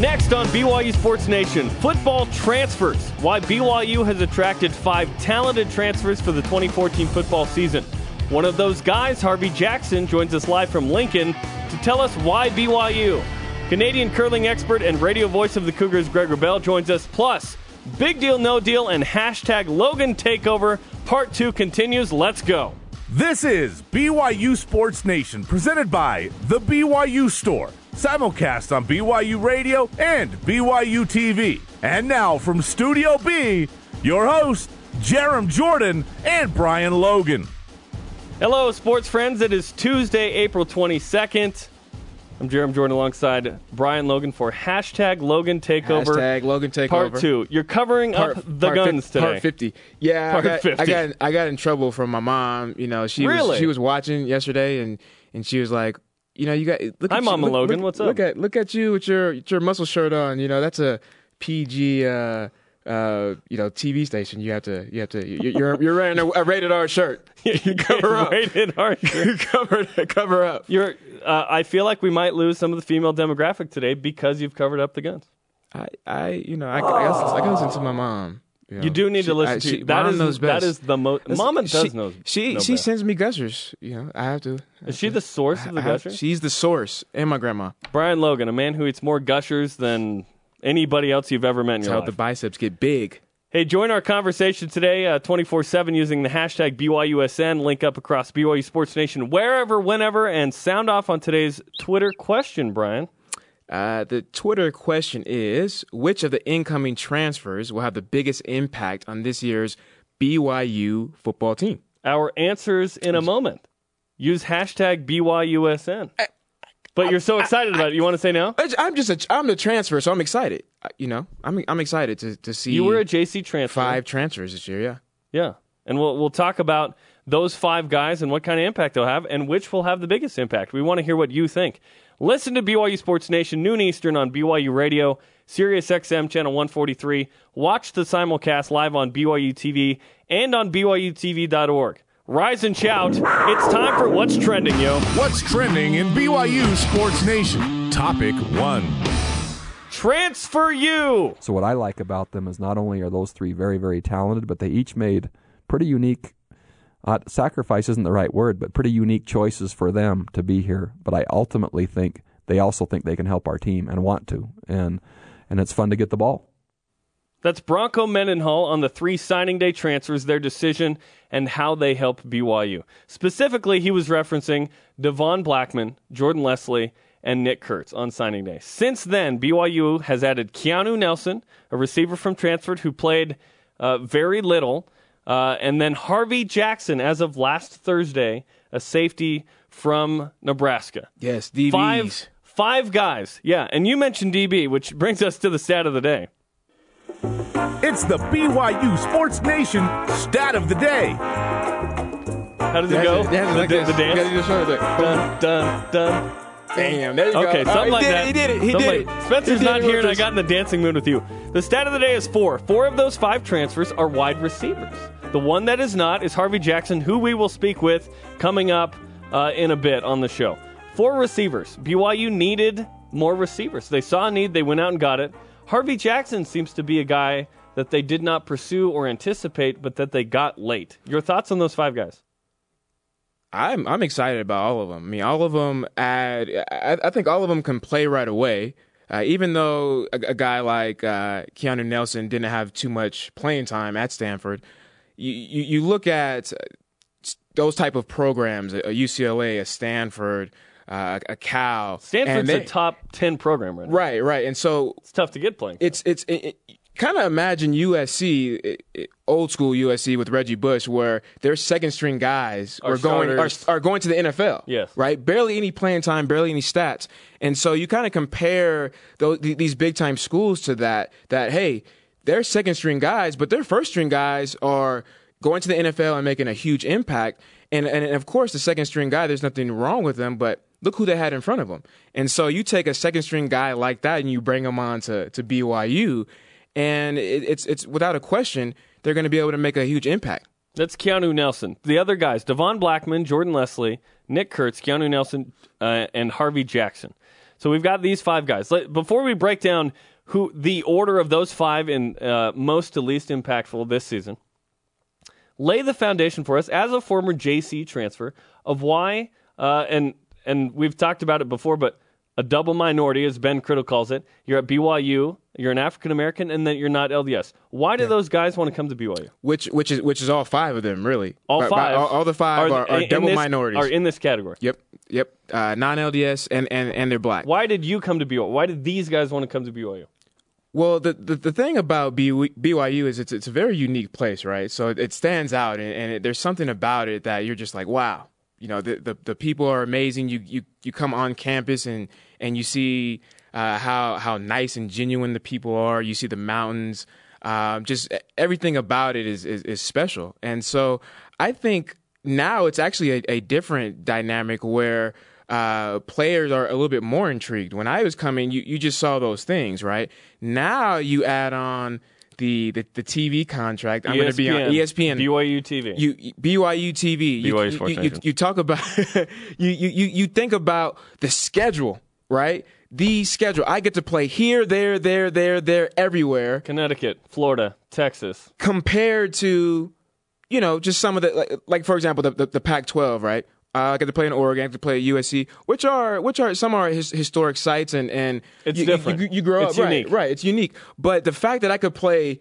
Next on BYU Sports Nation, football transfers. Why BYU has attracted five talented transfers for the 2014 football season. One of those guys, Harvey Jackson, joins us live from Lincoln to tell us why BYU. Canadian curling expert and radio voice of the Cougars, Greg Wrubell, joins us. Plus, big deal, no deal, and hashtag Logan Takeover. Part two continues. Let's go. This is BYU Sports Nation, presented by The BYU Store simulcast on BYU Radio and BYU TV. And now from Studio B, your hosts, Jarom Jordan and Brian Logan. Hello, sports friends. It is Tuesday, April 22nd. I'm Jarom Jordan alongside Brian Logan for hashtag Logan Takeover. Hashtag Logan Takeover. Part two. You're covering part, up the guns fi- today. Part 50. Yeah, Part I, got, 50. I got I got in trouble from my mom. You know, she Really? was she was watching yesterday, and and she was like, you know, you got look Hi, at Mama you, look, Logan. look- What's up? Look at look at you with your with your muscle shirt on. You know, that's a PG. Uh, uh, you know, TV station. You have to, you have to. you- You're you're wearing a, a rated R shirt. You cover up. Rated R. cover cover up. You're. Uh, I feel like we might lose some of the female demographic today because you've covered up the guns. I, I, you know, I, I, gotta, I gotta listen to my mom. Know. You do need to listen I- to she- that. mom Is knows best. that is the most. Mama does she, know. She know she best. sends me gushers. You know, I have to. Is she the source of the I have- gushers? She's the source, and my grandma. Brian Logan, a man who eats more gushers than anybody else you've ever met in That's your how life. the biceps get big. Hey, join our conversation today uh, 24 7 using the hashtag BYUSN. Link up across BYU Sports Nation wherever, whenever, and sound off on today's Twitter question, Brian. Uh, the Twitter question is: Which of the incoming transfers will have the biggest impact on this year's BYU football team? Our answers in a moment. Use hashtag BYUSN. But you're so excited about it. You want to say now? I- I'm just a, I'm the transfer, so I'm excited. You know, I'm I'm excited to to see You were a JC transfer. five transfers this year. Yeah. Yeah. And we'll, we'll talk about those five guys and what kind of impact they'll have and which will have the biggest impact. We want to hear what you think. Listen to BYU Sports Nation, noon Eastern on BYU Radio, Sirius XM Channel 143. Watch the simulcast live on BYU TV and on BYUTV.org. Rise and shout. It's time for What's Trending, yo. What's trending in BYU Sports Nation? Topic one. Transfer you. So what I like about them is not only are those three very, very talented, but they each made pretty unique. Uh, sacrifice isn't the right word, but pretty unique choices for them to be here. But I ultimately think they also think they can help our team and want to, and and it's fun to get the ball. That's Bronco Mendenhall on the three signing day transfers, their decision, and how they help BYU. Specifically, he was referencing Devon Blackman, Jordan Leslie, and Nick Kurtz on signing day. Since then, BYU has added Keanu Nelson, a receiver from Stanford who played uh, very little, uh, and then Harvey Jackson, as of last Thursday, a safety from Nebraska. Yes. DBs. Five, five guys. Yeah, and you mentioned DB, which brings us to the stat of the day. It's the BYU Sports Nation stat of the day. How does it go? it. That's the, like the- the dance? do the shoulder. Dun, dun, dun. Damn, there you. Okay, Oh, something he like did that. He did it. He Something did like- it. Spencer's He did not it here, and I got in the dancing mood with you. The stat of the day is four. Four of those five transfers are wide receivers. The one that is not is Harvey Jackson, who we will speak with coming up uh, in a bit on the show. Four receivers. BYU needed more receivers. They saw a need, they went out and got it. Harvey Jackson seems to be a guy that they did not pursue or anticipate, but that they got late. Your thoughts on those five guys? I'm I'm excited about all of them. I mean, all of them add. I, I think all of them can play right away. Uh, even though a, a guy like uh, Keanu Nelson didn't have too much playing time at Stanford, you you, you look at those type of programs, a UCLA, a Stanford, uh, a Cal. Stanford's they- a top 10 program right now. Right, right, and so It's tough to get playing. it's it's it, it, kind of imagine USC, it, it- old school USC with Reggie Bush, where their second string guys Are are, going are, are going to the NFL. Yes. right. Barely any playing time, barely any stats, and so you kind of compare those these big time schools to that. That hey, they're second string guys, but their first string guys are going to the NFL and making a huge impact. And and of course, the second string guy, there's nothing wrong with them, but look who they had in front of them. And so you take a second string guy like that and you bring him on to, to BYU, and it, it's it's without a question they're going to be able to make a huge impact. That's Keanu Nelson. The other guys, Devon Blackman, Jordan Leslie, Nick Kurtz, Keanu Nelson, uh, and Harvey Jackson. So we've got these five guys. Let, before we break down who the order of those five in uh, most to least impactful this season, lay the foundation for us as a former JC transfer of why, uh, and and we've talked about it before, but a double minority, as Ben Criddle calls it. You're at BYU, you're an African American, and then you're not LDS. Why do those guys want to come to BYU? Which which is which is all five of them really. All By- by- five. all, all the five are, are in double this- minorities. Are in this category. Yep, yep. Uh, non LDS and, and and they're black. Why did you come to BYU? Why did these guys want to come to BYU? Well, the, the the thing about BYU is it's it's a very unique place, right? So it, it stands out, and, and it, there's something about it that you're just like, wow. You know, the, the the people are amazing. You you you come on campus and and you see uh, how how nice and genuine the people are. You see the mountains. Um, just everything about it is, is is special. And so I think now it's actually a, a different dynamic where uh, players are a little bit more intrigued. When I was coming, you, you just saw those things, right? Now you add on the the, the TV contract. I'm going to be on ESPN. BYU TV. You BYU TV. You, BYU you- Sports you, Nation. you talk about you, you you you think about the schedule, right? The schedule. I get to play here, there, there, there, there, everywhere Connecticut, Florida, Texas. compared to, you know, just some of the like, like for example, the the, the Pac-12, right? Uh, I get to play in Oregon, I get to play at USC, which are which are some are his, historic sites, and and It's you, different. You, you grow It's up, right? unique. Right, it's unique. But the fact that I could play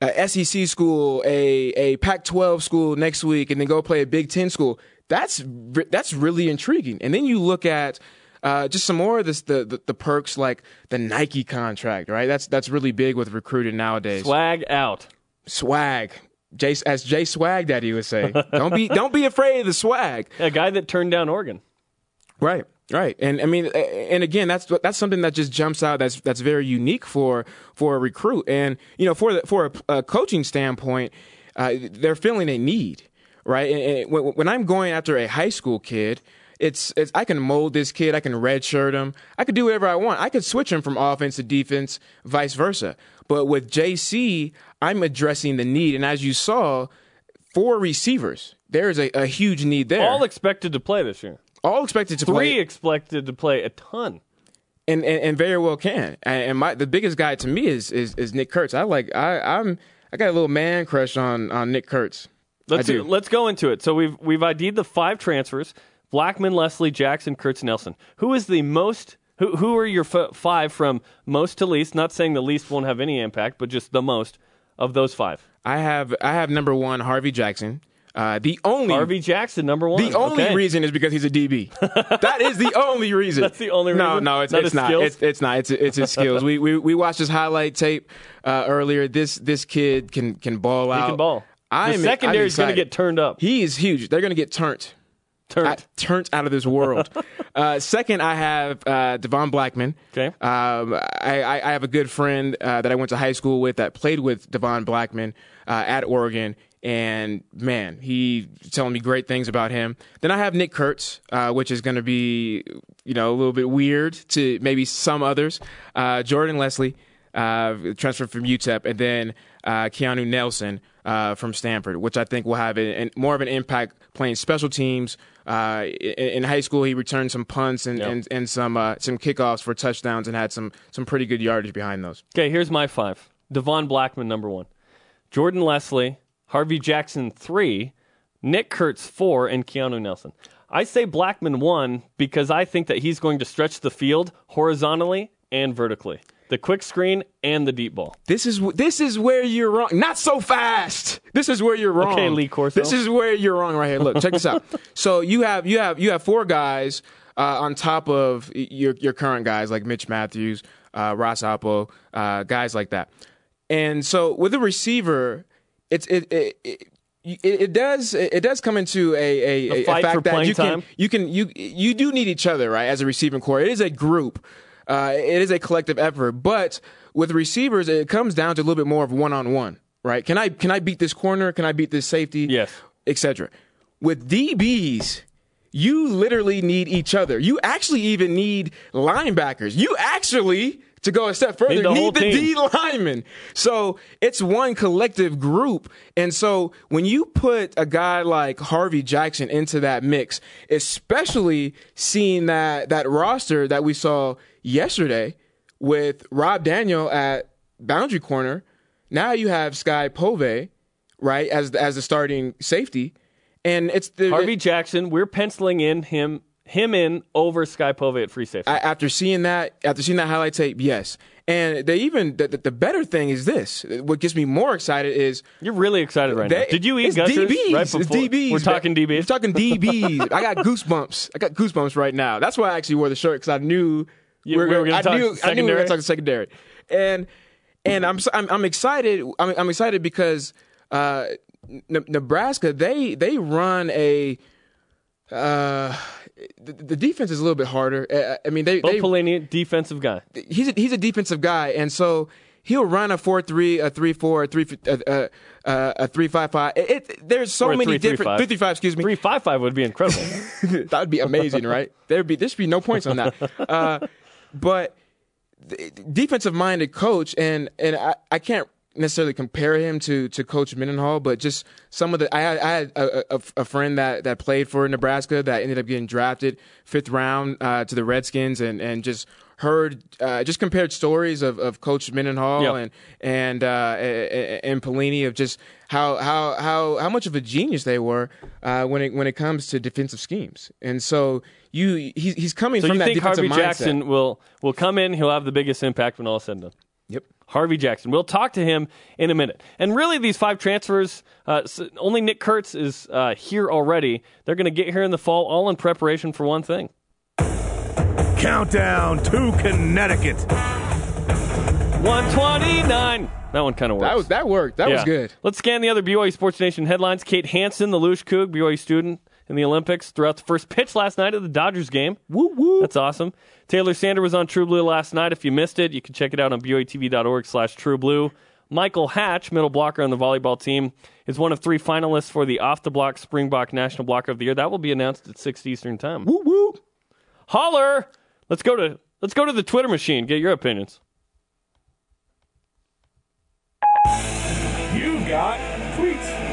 a SEC school, a a Pac-12 school next week, and then go play a Big Ten school, that's that's really intriguing. And then you look at uh, just some more of this, the, the the perks like the Nike contract, right? That's that's really big with recruiting nowadays Swag out. swag. Jay, as Jay Swag Daddy would say, don't be don't be afraid of the swag. A guy that turned down Oregon. Right, right, and I mean, and again, that's that's something that just jumps out. That's that's very unique for for a recruit, and you know, for the, for a, a coaching standpoint, uh, they're feeling a need, right? And, and when, when I'm going after a high school kid. It's, it's I can mold this kid. I can redshirt him. I could do whatever I want. I could switch him from offense to defense, vice versa. But with JC, I'm addressing the need, and as you saw, four receivers. There is a, a huge need there. All expected to play this year. All expected to Three play expected to play a ton. and, and, and very well can. And, my the biggest guy to me is is, is Nick Kurtz. I like I I'm I got a little man crush on on Nick Kurtz. Let's do. let's go into it. So we've we've ID'd the five transfers: Blackman, Leslie, Jackson, Kurtz, Nelson. Who is the most? Who who are your f- five from most to least? Not saying the least won't have any impact, but just the most of those five. I have I have number one Harvey Jackson. Uh, the only Harvey Jackson, number one. the only Okay. reason is because he's a DB. that is the only reason. That's the only reason? no, it's Not it's not. It's, it's not. It's it's his skills. we, we we watched his highlight tape uh, earlier. This this kid can can ball out. He can ball. I'm, the secondary is going to get turned up. He is huge. They're going to get turned. Turned out of this world. uh, second, I have uh, Devon Blackman. Okay. Um, I, I I have a good friend uh, that I went to high school with that played with Devon Blackman uh, at Oregon, and man, he telling me great things about him. Then I have Nick Kurtz, uh, which is going to be you know a little bit weird to maybe some others. Uh, Jordan Leslie, uh, transferred from UTEP, and then uh, Keanu Nelson uh, from Stanford, which I think will have a, an, more of an impact playing special teams. Uh, in, in high school, he returned some punts and, Yep. and, and some uh, some kickoffs for touchdowns and had some some pretty good yardage behind those. Okay, here's my five. Devon Blackman, number one. Jordan Leslie, Harvey Jackson, three. Nick Kurtz, four. And Keanu Nelson. I say Blackman, one, because I think that he's going to stretch the field horizontally and vertically. The quick screen and the deep ball. This is this is where you're wrong. Not so fast. This is where you're wrong. Okay, Lee Corso. This is where you're wrong right here. Look, check this out. So you have you have you have four guys uh, on top of your your current guys like Mitch Mathews, uh, Ross Apo, uh, guys like that. And so with a receiver, it's it. it, it it, it does. It does come into a a, A a fact that you can you can you you do need each other, right? As a receiving core, it is a group. Uh, it is a collective effort, but with receivers, it comes down to a little bit more of one on one, right? Can I can I beat this corner? Can I beat this safety? Yes. etc. With DBs, you literally need each other. You actually even need linebackers. You actually, to go a step further, Need the need the. D linemen. So it's one collective group. And so when you put a guy like Harvey Jackson into that mix, especially seeing that that roster that we saw yesterday with Rob Daniel at boundary corner, now you have Sky Pove, right, as as the starting safety. And it's the Harvey Jackson, we're penciling in him him in over Sky Pove at free safety. I, after seeing that, after seeing that highlight tape, yes. And they even the, the, the better thing is this. What gets me more excited is You're really excited right they, now. Did you eat it's gushers DBs. right It's before? DBs. We're talking DBs. We're talking DBs. I got goosebumps. I got goosebumps right now. That's why I actually wore the shirt because I knew You- we were gonna I talk knew I knew we were going to talk secondary. And and I'm I'm, I'm excited. I'm, I'm excited because uh, N- Nebraska they they run a. Uh, the, the defense is a little bit harder. Uh, I mean, they, Bo they Pelini, defensive guy. he's a, he's a defensive guy, and so he'll run a four three, a three four, a three uh, uh, uh, a three five five. It, it, there's so many 3-3-5. different three three five. Excuse me. Three five five would be incredible. that would be amazing, right? There'd be there should be no points on that. Uh, but defensive minded coach, and and I, I can't necessarily compare him to to Coach Mendenhall, but just some of the I had, I had a, a, a friend that that played for Nebraska that ended up getting drafted fifth round uh, to the Redskins, and and just heard uh, just compared stories of, of Coach Mendenhall Yeah. and and uh, and and Pelini of just how how how how much of a genius they were uh, when it when it comes to defensive schemes, and so you he's he's coming So from you that think Harvey mindset. Jackson will will come in? He'll have the biggest impact when all is said and done. Yep. Harvey Jackson. We'll talk to him in a minute. And really, these five transfers, uh, only Nick Kurtz is uh, here already. They're going to get here in the fall, all in preparation for one thing. Countdown to Connecticut. 129. That one kind of works. That was that worked. That was good. Let's scan the other BYU Sports Nation headlines. Kate Hansen, the Luge Coug, BYU student in the Olympics, threw out the first pitch last night of the Dodgers game. Woo woo. That's awesome. Taylor Sander was on True Blue last night. If you missed it, you can check it out on BYUtv.org slash True Blue. Michael Hatch, middle blocker on the volleyball team, is one of three finalists for the Off the Block Springbok National Blocker of the Year. That will be announced at 6 Eastern Time. Woo woo. Holler! Let's go to let's go to the Twitter machine. Get your opinions. You got tweets.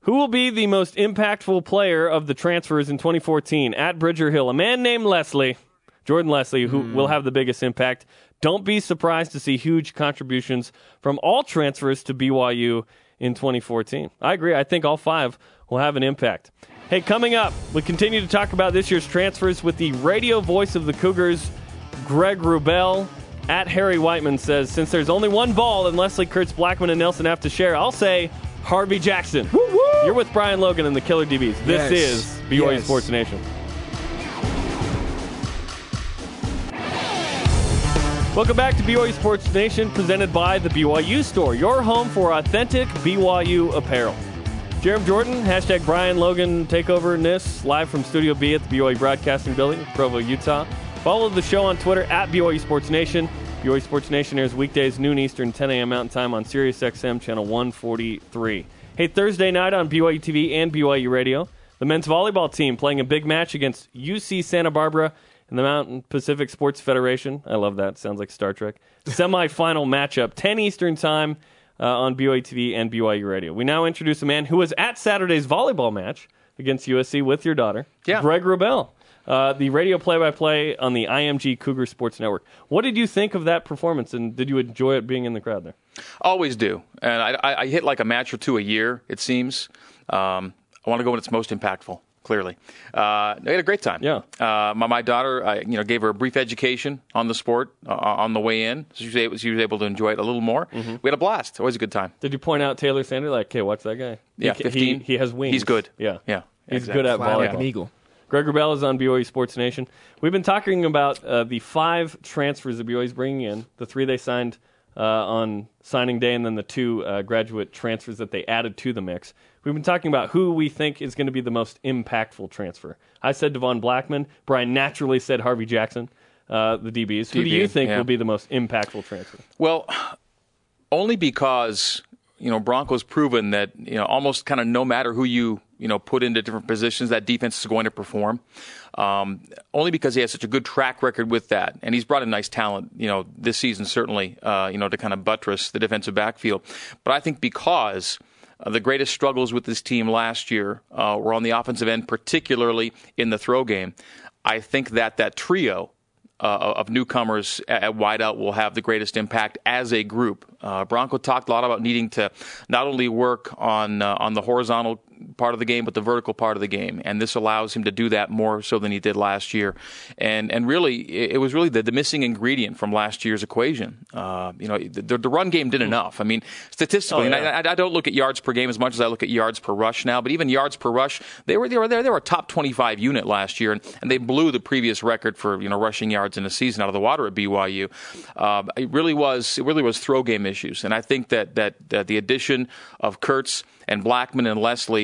Who will be the most impactful player of the transfers in 2014 at Bridger Hill? A man named Leslie, Jordan Leslie, who will hmm. have the biggest impact. Don't be surprised to see huge contributions from all transfers to BYU in 2014. I agree. I think all five will have an impact. Hey, coming up, we continue to talk about this year's transfers with the radio voice of the Cougars, Greg Wrubell. At Harry Whiteman says, since there's only one ball and Leslie Kurtz, Blackman, and Nelson have to share, I'll say Harvey Jackson. You're with Brian Logan and the Killer DBs. This Yes. is BYU Yes. Sports Nation. Welcome back to BYU Sports Nation, presented by the BYU Store, your home for authentic BYU apparel. Jarom Jordan, hashtag Brian Logan Takeover NIS, live from Studio B at the BYU Broadcasting Building, Provo, Utah. Follow the show on Twitter at BYU Sports Nation. BYU Sports Nation airs weekdays noon Eastern, 10 a.m. Mountain Time on Sirius XM channel 143. Hey, Thursday night on BYU TV and BYU Radio, the men's volleyball team playing a big match against UC Santa Barbara in the Mountain Pacific Sports Federation. I love that. Sounds like Star Trek. Semi-final matchup, 10 Eastern Time uh, on BYU TV and BYU Radio. We now introduce a man who was at Saturday's volleyball match against USC with your daughter, Yeah. Greg Wrubell, uh, the radio play-by-play on the IMG Cougar Sports Network. What did you think of that performance, and did you enjoy it being in the crowd there? Always do. And I, I, I hit like a match or two a year, it seems. Um, I want to go when it's most impactful, clearly. Uh, I had a great time. Yeah. Uh, my, my daughter, I you know, gave her a brief education on the sport uh, on the way in. So she was, able, she was able to enjoy it a little more. Mm-hmm. We had a blast. Always a good time. Did you point out Taylor Sander? Like, okay, watch that guy. Yeah, he, 15. He, he has wings. He's good. Yeah, Yeah, He's exactly. good at Fly like volleyball. an eagle. Greg Wrubell is on BYU Sports Nation. We've been talking about uh, the five transfers that BYU is bringing in, the three they signed uh, on signing day, and then the two uh, graduate transfers that they added to the mix. We've been talking about who we think is going to be the most impactful transfer. I said Devon Blackman. Brian naturally said Harvey Jackson, uh, the DBs. Who do you think yeah. will be the most impactful transfer? Well, only because you know, Broncos proven that you know almost kind of no matter who you you know put into different positions, that defense is going to perform. Um, only because he has such a good track record with that, and he's brought in nice talent, you know, this season certainly, uh, you know, to kind of buttress the defensive backfield. But I think because uh, the greatest struggles with this team last year uh, were on the offensive end, particularly in the throw game. I think that that trio uh, of newcomers at wideout will have the greatest impact as a group. Uh, Bronco talked a lot about needing to not only work on uh, on the horizontal part of the game, but the vertical part of the game. And this allows him to do that more so than he did last year. And and really, it was really the, the missing ingredient from last year's equation. Uh, you know, the, the, run game did hmm. enough. I mean, statistically, oh, yeah. I, I, don't look at yards per game as much as I look at yards per rush now. But even yards per rush, they were they were there. They were a top 25 unit last year, and, and they blew the previous record for you know rushing yards in a season out of the water at BYU. Uh, it really was it really was throw game issues, and I think that that, that the addition of Kurtz and Blackman and Leslie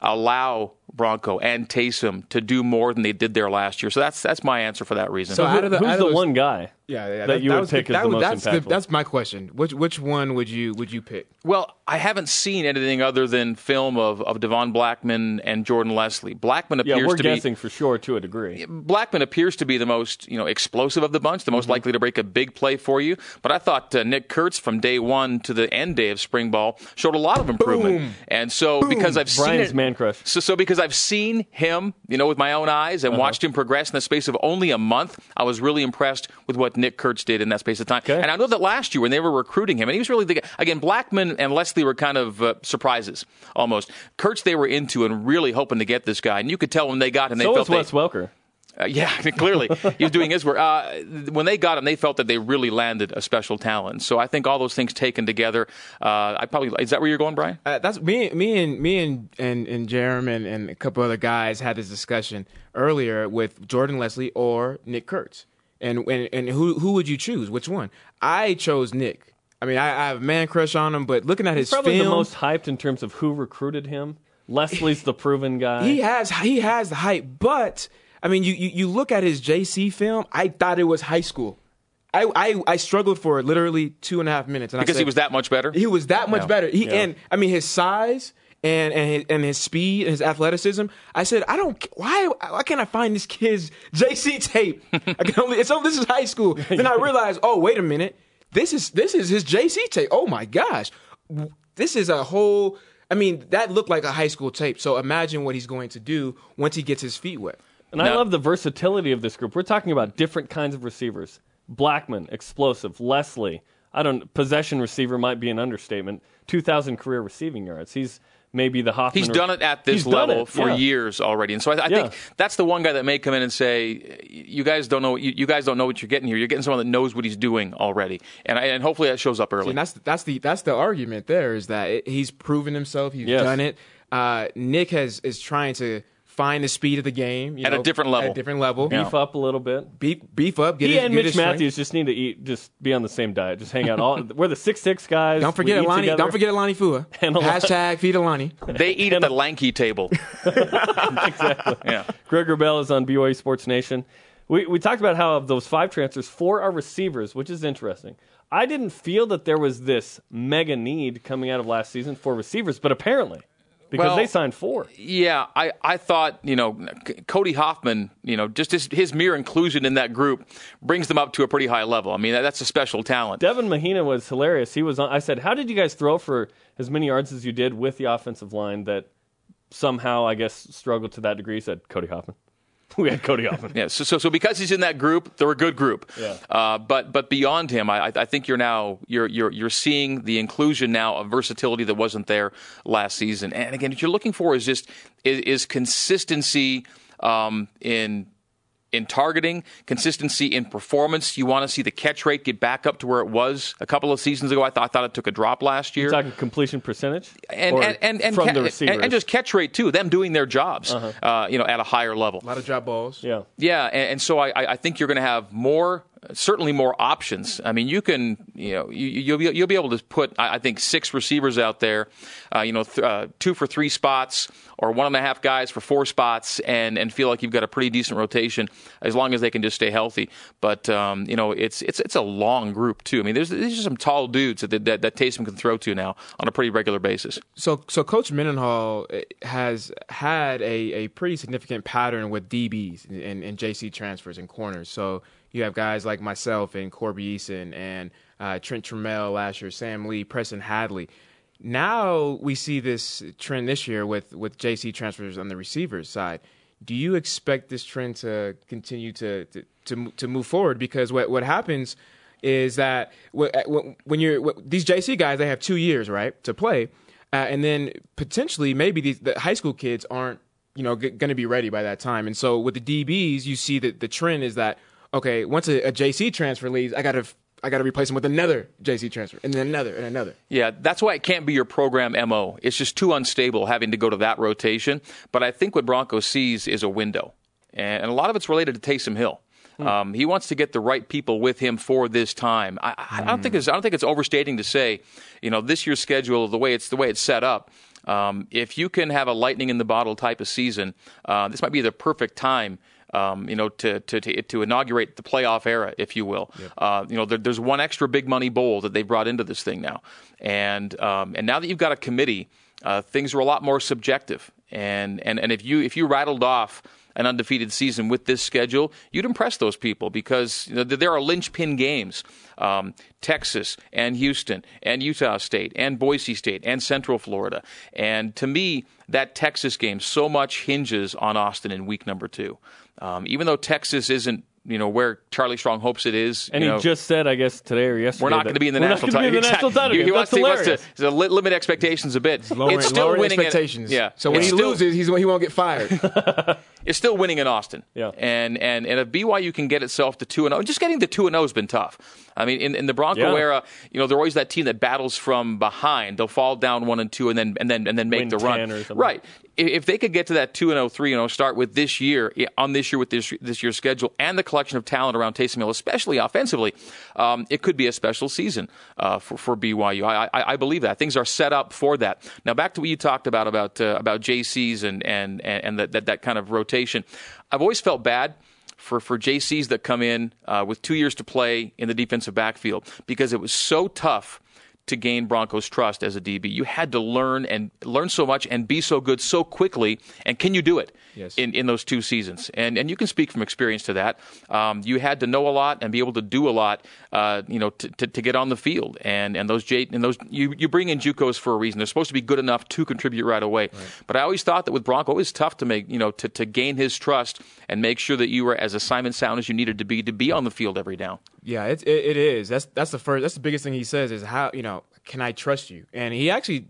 allow Bronco and Taysom to do more than they did there last year. So that's that's my answer for that reason. So, so who, the, who's the those, one guy? Yeah, yeah that, that you would pick the, as the most that's impactful. The, that's my question. Which which one would you would you pick? Well, I haven't seen anything other than film of, of Devon Blackman and Jordan Leslie. Blackman appears yeah, we're to guessing be, for sure to a degree. Blackman appears to be the most you know explosive of the bunch, the most mm-hmm. likely to break a big play for you. But I thought uh, Nick Kurtz from day one to the end day of spring ball showed a lot of improvement. Boom. And so Boom. because I've Brian's seen it, man crush. So so because I've seen him, you know, with my own eyes and uh-huh. watched him progress in the space of only a month, I was really impressed with what Nick Kurtz did in that space of time. Okay. And I know that last year when they were recruiting him, and he was really the again Blackman and Leslie were kind of uh, surprises almost. Kurtz they were into and really hoping to get this guy, and you could tell when they got him, they so felt was Wes Welker. Uh, yeah, clearly he was doing his work. Uh, when they got him, they felt that they really landed a special talent. So I think all those things taken together, uh, I probably is that where you're going, Brian? Uh, that's me. Me and me and and and Jarom and, and a couple other guys had this discussion earlier with Jordan Leslie or Nick Kurtz. And and and who who would you choose? Which one? I chose Nick. I mean, I, I have a man crush on him, but looking at He's his probably film, the most hyped in terms of who recruited him. Leslie's the proven guy. He has he has the hype, but I mean, you, you, you look at his JC film. I thought it was high school. I, I, I struggled for it literally two and a half minutes. because said, he was that much better. He was that much yeah. better. He yeah. and I mean his size and and his, and his speed and his athleticism. I said, I don't. Why why can't I find this kid's JC tape? I can only. It's oh, this is high school. then I realized, oh wait a minute, this is this is his JC tape. Oh my gosh, this is a whole. I mean, that looked like a high school tape. So imagine what he's going to do once he gets his feet wet. And I love the versatility of this group. We're talking about different kinds of receivers. Blackman, explosive. Leslie, I don't possession receiver might be an understatement. 2000 career receiving yards. He's maybe the Hoffman. He's done it at this level for yeah. years already, and so I, I yeah. think that's the one guy that may come in and say, "You guys don't know. You, you, guys don't know what you're getting here. You're getting someone that knows what he's doing already." And I, and hopefully that shows up early. See, and that's that's the that's the argument. There is that it, he's proven himself. He's yes. done it. Uh, Nick has is trying to find the speed of the game at know, a different level. At a different level, beef yeah. up a little bit. Beef, beef up. Get he his, and get Mitch Mathews just need to eat, just be on the same diet, just hang out. All we're the six six guys. Don't forget Alani. Don't forget Alani Fua. Hashtag feed Alani. They eat at the lanky table. exactly. Yeah. Greg Wrubell is on BYU Sports Nation. We we talked about how of those five transfers, four are receivers, which is interesting. I didn't feel that there was this mega need coming out of last season for receivers, but apparently because well, they signed four. Yeah, I, I thought, you know, Cody Hoffman, you know, just his, his mere inclusion in that group brings them up to a pretty high level. I mean, that, that's a special talent. Devin Mahina was hilarious. He was on, I said, How did you guys throw for as many yards as you did with the offensive line that somehow, I guess, struggled to that degree? He said, Cody Hoffman. we had Cody Hoffman. yeah, so, so so because he's in that group, they're a good group. Yeah. Uh, but but beyond him, I, I think you're now you're you're you're seeing the inclusion now of versatility that wasn't there last season. And again, what you're looking for is just is, is consistency um, in in targeting, consistency in performance. You want to see the catch rate get back up to where it was a couple of seasons ago. I thought, I thought it took a drop last year. You're talking completion percentage, and and and, and, from ca- the receivers, and, and, just catch rate too. Them doing their jobs, uh-huh. uh, you know, at a higher level. A lot of drop balls. Yeah, yeah, and, and so I, I think you're going to have more certainly more options. I mean, you can, you know, you, will be, you'll be able to put, I think, six receivers out there, uh, you know, th- uh, two for three spots or one and a half guys for four spots, and and feel like you've got a pretty decent rotation as long as they can just stay healthy. But um, you know, it's it's it's a long group too. I mean, there's there's some tall dudes that, that that Taysom can throw to now on a pretty regular basis. So so Coach Mendenhall eh, has had a, a pretty significant pattern with DBs and, and JC transfers and corners. So you have guys like myself and Corby Eason and uh, Trent Trammell last year, Sam Lee, Preston Hadley. Now we see this trend this year with with JC transfers on the receivers side. Do you expect this trend to continue to to to, to move forward? Because what what happens is that when you're these JC guys, they have two years right to play, uh, and then potentially maybe these, the high school kids aren't you know g- going to be ready by that time. And so with the DBs, you see that the trend is that okay, once a, a JC transfer leaves, I got to I got to replace him with another JC transfer, and then another, and another. Yeah, that's why it can't be your program MO. It's just too unstable having to go to that rotation. But I think what Bronco sees is a window, and a lot of it's related to Taysom Hill. Hmm. Um, he wants to get the right people with him for this time. I, I, don't think it's I don't think it's overstating to say, you know, this year's schedule, the way it's the way it's set up. Um, if you can have a lightning in the bottle type of season, uh, this might be the perfect time um, you know, to, to, to, to, inaugurate the playoff era, if you will. Yep. Uh, you know, there, there's one extra big money bowl that they brought into this thing now. And, um, and now that you've got a committee, uh, things are a lot more subjective. And, and, and if you, if you rattled off, an undefeated season with this schedule, you'd impress those people because you know, there are linchpin games. Um, Texas and Houston and Utah State and Boise State and Central Florida. And to me, that Texas game so much hinges on Austin in week number two. Um, even though Texas isn't you know where Charlie Strong hopes it is. And he know, just said, I guess today or yesterday, we're not going to be in the national title. The national title. He, he wants, to, he wants to, to limit expectations a bit. It's, lowering, it's still winning expectations. yeah. So when it's he still, loses, he's, he won't get fired. it's still winning in Austin. Yeah. And and and if BYU can get itself to two and zero, just getting to two and zero has been tough. I mean, in, in the Bronco yeah. era, you know, they're always that team that battles from behind. They'll fall down one and two, and then and then and then make Win the run. Right. If they could get to that two and 0, 3 and 0 start with this year on this year with this this year's schedule and the collection of talent around Taysom Hill, especially offensively, um, it could be a special season uh, for for BYU. I, I, I believe that things are set up for that. Now back to what you talked about about uh, about JCs and and and that, that that kind of rotation. I've always felt bad for, for JCs that come in uh, with two years to play in the defensive backfield because it was so tough to gain Broncos' trust as a DB. You had to learn and learn so much and be so good so quickly. And can you do it yes. in, in those two seasons? And and you can speak from experience to that. Um, you had to know a lot and be able to do a lot, uh, you know, to, to, to, get on the field. And and those J and those you, you bring in JUCOs for a reason. They're supposed to be good enough to contribute right away. Right. But I always thought that with Bronco, it was tough to make you know to, to gain his trust and make sure that you were as assignment sound as you needed to be to be on the field every down. Yeah, it, it, it is. That's that's the first. That's the biggest thing he says is how you know can I trust you? And he actually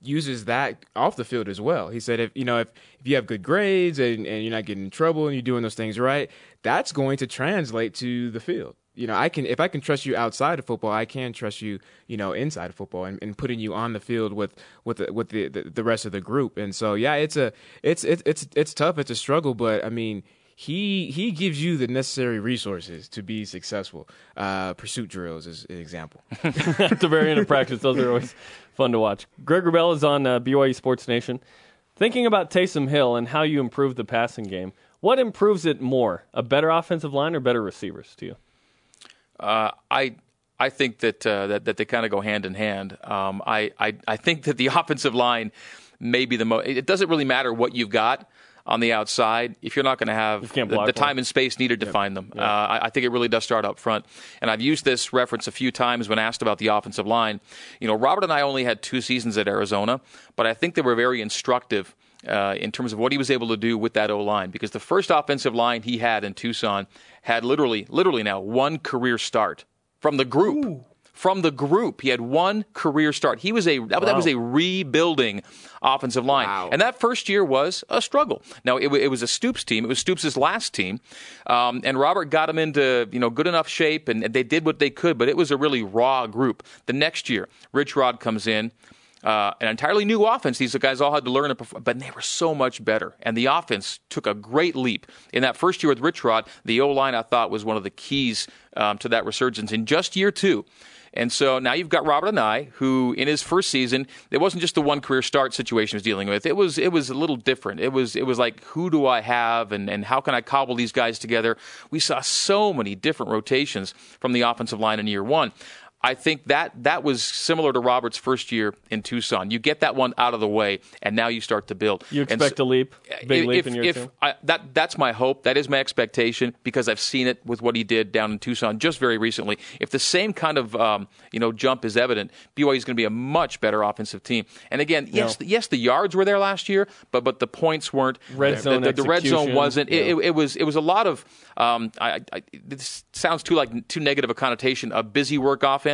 uses that off the field as well. He said if you know if, if you have good grades and, and you're not getting in trouble and you're doing those things right, that's going to translate to the field. You know, I can if I can trust you outside of football, I can trust you, you know, inside of football and, and putting you on the field with with the, with the, the, the rest of the group. And so yeah, it's a it's it's it's it's tough, it's a struggle, but I mean he he gives you the necessary resources to be successful. Uh, pursuit drills is an example. At the very end of practice, those are always fun to watch. Greg Wrubell is on uh, BYU Sports Nation. Thinking about Taysom Hill and how you improve the passing game, what improves it more? A better offensive line or better receivers to you? Uh, I I think that uh, that, that they kind of go hand in hand. Um, I, I I think that the offensive line may be the most. It doesn't really matter what you've got on the outside if you're not going to have the, the, time and space needed to yep. find them. Yep. Uh, I, I, think it really does start up front. And I've used this reference a few times when asked about the offensive line. You know, Robert Anae only had two seasons at Arizona, but I think they were very instructive. Uh, in terms of what he was able to do with that O line, because the first offensive line he had in Tucson had literally, literally now one career start from the group. Ooh from the group. He had one career start. He was a that, wow. that was a rebuilding offensive line, wow. and that first year was a struggle. Now it, it was a Stoops team. It was Stoops' last team, um, and Robert got him into you know good enough shape, and they did what they could. But it was a really raw group. The next year, Rich Rod comes in. uh, an entirely new offense. These guys all had to learn perform, but they were so much better. And the offense took a great leap. In that first year with Rich Rod, the O line I thought was one of the keys um, to that resurgence. In just year two, and so now you've got Robert Anae, who in his first season, it wasn't just the one career start situation he was dealing with. It was it was a little different. It was it was like who do I have and, and how can I cobble these guys together? We saw so many different rotations from the offensive line in year one. I think that that was similar to Robert's first year in Tucson. You get that one out of the way, and now you start to build. You expect so- a leap, big if, leap in year if two. I, that that's my hope. That is my expectation because I've seen it with what he did down in Tucson just very recently. If the same kind of um, you know jump is evident, BYU is going to be a much better offensive team. And again, yes, the, yes, the yards were there last year, but but the points weren't. Red the, zone the, the red zone wasn't. It, it, it was it was a lot of. Um, I, I, this sounds too like too negative a connotation. A busy work offense.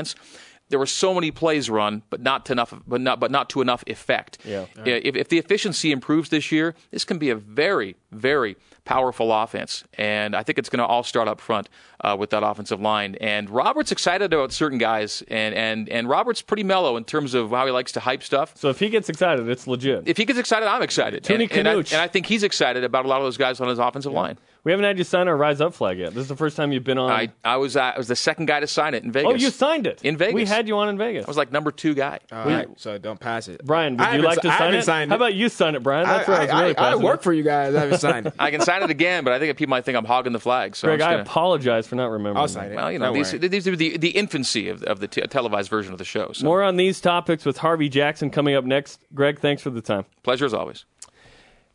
There were so many plays run, but not to enough, but not but not to enough effect. Yeah. If, if the efficiency improves this year, this can be a very, very powerful offense. And I think it's going to all start up front uh, with that offensive line. And Robert's excited about certain guys, and, and, and Robert's pretty mellow in terms of how he likes to hype stuff. So if he gets excited, it's legit. If he gets excited, I'm excited. Tony and, and, I, and I think he's excited about a lot of those guys on his offensive line. We haven't had you sign our Rise Up flag yet. This is the first time you've been on. I, I was uh, I was the second guy to sign it in Vegas. oh, you signed it in Vegas. We had you on in Vegas. I was like number two guy. All right, so don't pass it. Brian, would I you like to si- I sign it? signed How about you sign it, Brian? I, That's where I, was really I, I, I work for you guys. I haven't signed it. I can sign it again, but I think people might think I'm hogging the flag. So Greg, I'm I apologize for not remembering. I'll that. sign it. well, you know, Don't these, worry. these are the, the infancy of, of the t- televised version of the show. So More on these topics with Harvey Jackson coming up next. Greg, thanks for the time. pleasure as always.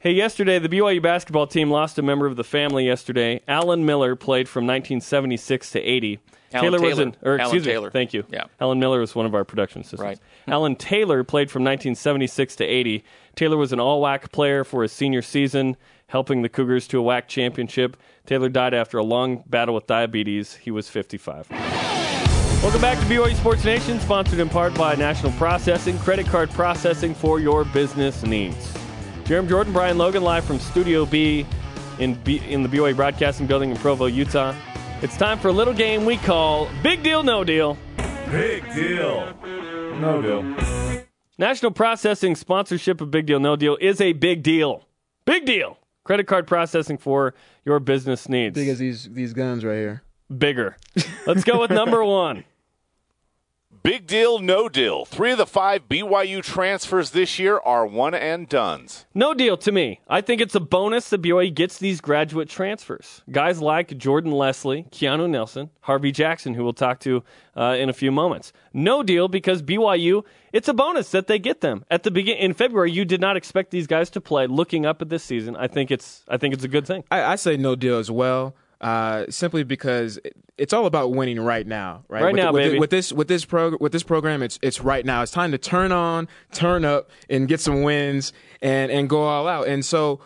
Hey, yesterday the BYU basketball team lost a member of the family. Yesterday, Alan Miller played from 1976 to 80. Alan was Taylor. in, or Alan excuse Taylor. me, thank you. Yeah. Alan Miller was one of our production assistants. Right. Alan Taylor played from 1976 to 80. Taylor was an all-WAC player for his senior season, helping the Cougars to a WAC championship. Taylor died after a long battle with diabetes. He was 55. Welcome back to BYU Sports Nation, sponsored in part by National Processing, credit card processing for your business needs. Jarom Jordan, Brian Logan, live from Studio B in, B, in the BYU Broadcasting Building in Provo, Utah. It's time for a little game we call Big Deal, No Deal. Big deal. No deal. National Processing sponsorship of Big Deal, No Deal is a big deal. Big deal. Credit card processing for your business needs. Big as these these guns right here. Bigger. Let's go with number one. Big deal, no deal. Three of the five BYU transfers this year are one and duns. No deal to me. I think it's a bonus that BYU gets these graduate transfers. Guys like Jordan Leslie, Keanu Nelson, Harvey Jackson, who we'll talk to uh, in a few moments. No deal because BYU, it's a bonus that they get them at the begin in February. You did not expect these guys to play. Looking up at this season, I think it's I think it's a good thing. I, I say no deal as well. Uh, simply because it's all about winning right now, right? Right with, now, with, baby. With this, with this prog- with this program, it's it's right now. It's time to turn on, turn up, and get some wins and and go all out. And so,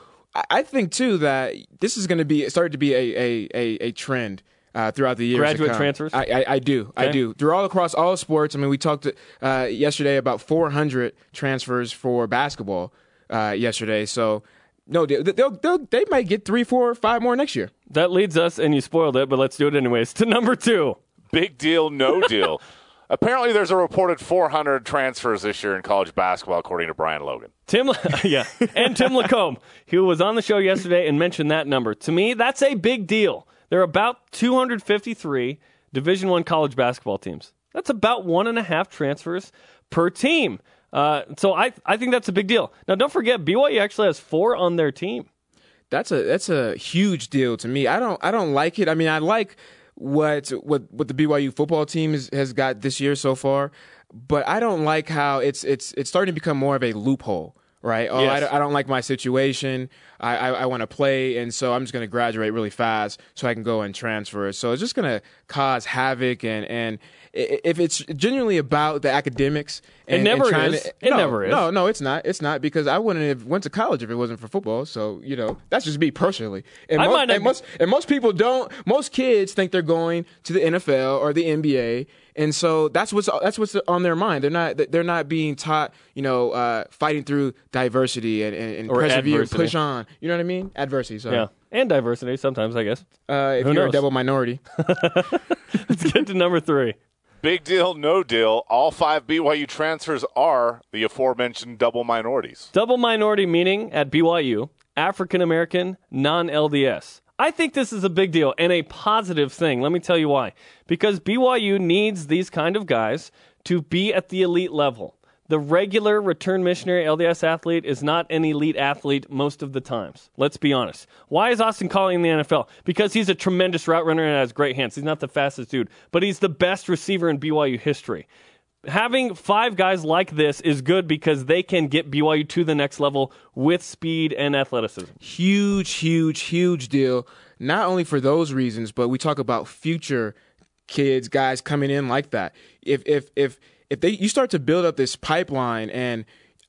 I, think too that this is going to be started to be a a a, a trend. Uh, throughout the years, Graduate transfers? I, I, I do, I do. They're all across all sports. I mean, we talked uh, yesterday about 400 transfers for basketball uh, yesterday. So, no, they, they'll, they'll, they might get three, four, five more next year. That leads us, and you spoiled it, but let's do it anyways. To number two. Big deal, no deal. Apparently, there's a reported 400 transfers this year in college basketball, according to Brian Logan. Tim, yeah, and Tim Lacombe, who was on the show yesterday and mentioned that number. To me, that's a big deal. There are about 253 Division One college basketball teams. That's about one and a half transfers per team. Uh, so I, I think that's a big deal. Now, don't forget, BYU actually has four on their team. That's a that's a huge deal to me. I don't I don't like it. I mean, I like what what what the BYU football team is, has got this year so far, but I don't like how it's it's it's starting to become more of a loophole. Right? Oh, I, Yes. don't- I don't like my situation. I I, I want to play, and so I'm just going to graduate really fast so I can go and transfer. So it's just going to cause havoc, and and if it's genuinely about the academics, and, never and is. To, It no, never is. No, no, it's not. It's not because I wouldn't have went to college if it wasn't for football. So you know, that's just me personally. And, I most, might not and most and most people don't. Most kids think they're going to the NFL or the NBA, and so that's what's that's what's on their mind. They're not they're not being taught. You know, uh, fighting through diversity and, and, and persevere, adversity. push on. You know what I mean? Adversity. Sorry. Yeah, and diversity sometimes, I guess. Uh, if Who you're knows? a double minority, Let's get to number three. Big deal, no deal. All five BYU transfers are the aforementioned double minorities. Double minority meaning at BYU, African American, non LDS. I think this is a big deal and a positive thing. Let me tell you why. Because BYU needs these kind of guys to be at the elite level. The regular return missionary LDS athlete is not an elite athlete most of the times. Let's be honest. Why is Austin Collie in the NFL? Because he's a tremendous route runner and has great hands. He's not the fastest dude, but he's the best receiver in BYU history having five guys like this is good because they can get BYU to the next level with speed and athleticism. Huge, huge, huge deal. Not only for those reasons, but we talk about future kids, guys coming in like that. If if if if they you start to build up this pipeline and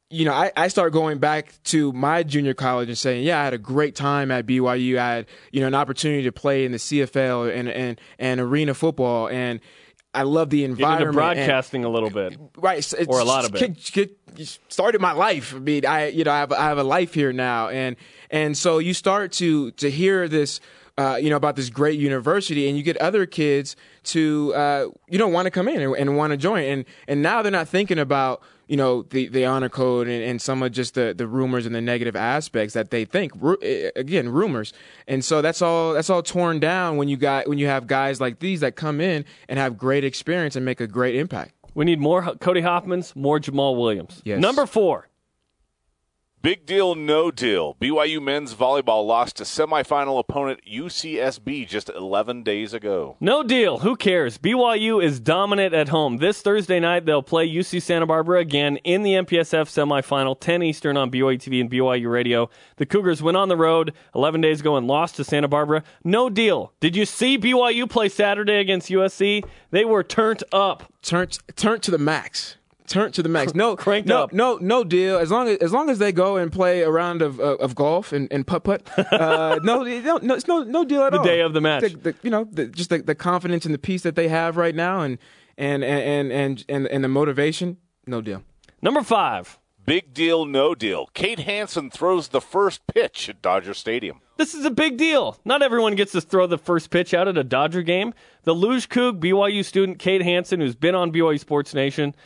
you know, I, I start going back to my junior college and saying, yeah, I had a great time at BYU. I had, you know, an opportunity to play in the CFL and, and, and arena football. And, I love the Get environment. into broadcasting a little bit. and, right, it's, Or a lot of it. Get, get, started my life. I mean, I you know I have I have a life here now, and and so you start to to hear this. Uh, you know about this great university, and you get other kids to uh, you know want to come in and, and want to join, and and now they're not thinking about you know the the honor code and, and some of just the the rumors and the negative aspects that they think Ru- eh, again rumors, and so that's all that's all torn down when you got when you have guys like these that come in and have great experience and make a great impact. We need more Cody Hoffmans, more Jamaal Williams. Yes. Number four. Big deal, no deal. BYU men's volleyball lost to semifinal opponent UCSB just 11 days ago. No deal. Who cares? BYU is dominant at home. This Thursday night, they'll play UC Santa Barbara again in the MPSF semifinal, 10 Eastern on BYU TV and BYU Radio. The Cougars went on the road 11 days ago and lost to Santa Barbara. No deal. Did you see BYU play Saturday against USC? They were turned up. Turned, turn to the max. Turn to the max. No, Cranked no, up. no, no deal. As long as as long as they go and play a round of uh, of golf and, and putt putt. Uh, no, no, no, it's no no deal at The all. The day of the match. The, the, you know, the, just the, the confidence and the peace that they have right now, and and and and and, and the motivation. No deal. Number five. Big deal, no deal. Kate Hansen throws the first pitch at Dodger Stadium. This is a big deal. Not everyone gets to throw the first pitch out at a Dodger game. The Luge Coug BYU student Kate Hansen, who's been on BYU Sports Nation,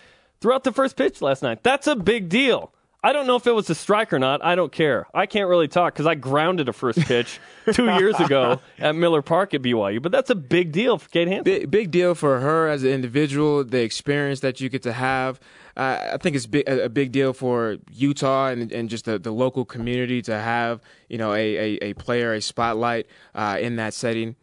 threw out the first pitch last night. That's a big deal. I don't know if it was a strike or not. I don't care. I can't really talk because I grounded a first pitch two years ago at Miller Park at BYU. But that's a big deal for Kate Hansen. Big big deal for her as an individual. The experience that you get to have. Uh, I think it's big, a a big deal for Utah and, and just the, the local community to have you know a, a, a player a spotlight uh, in that setting.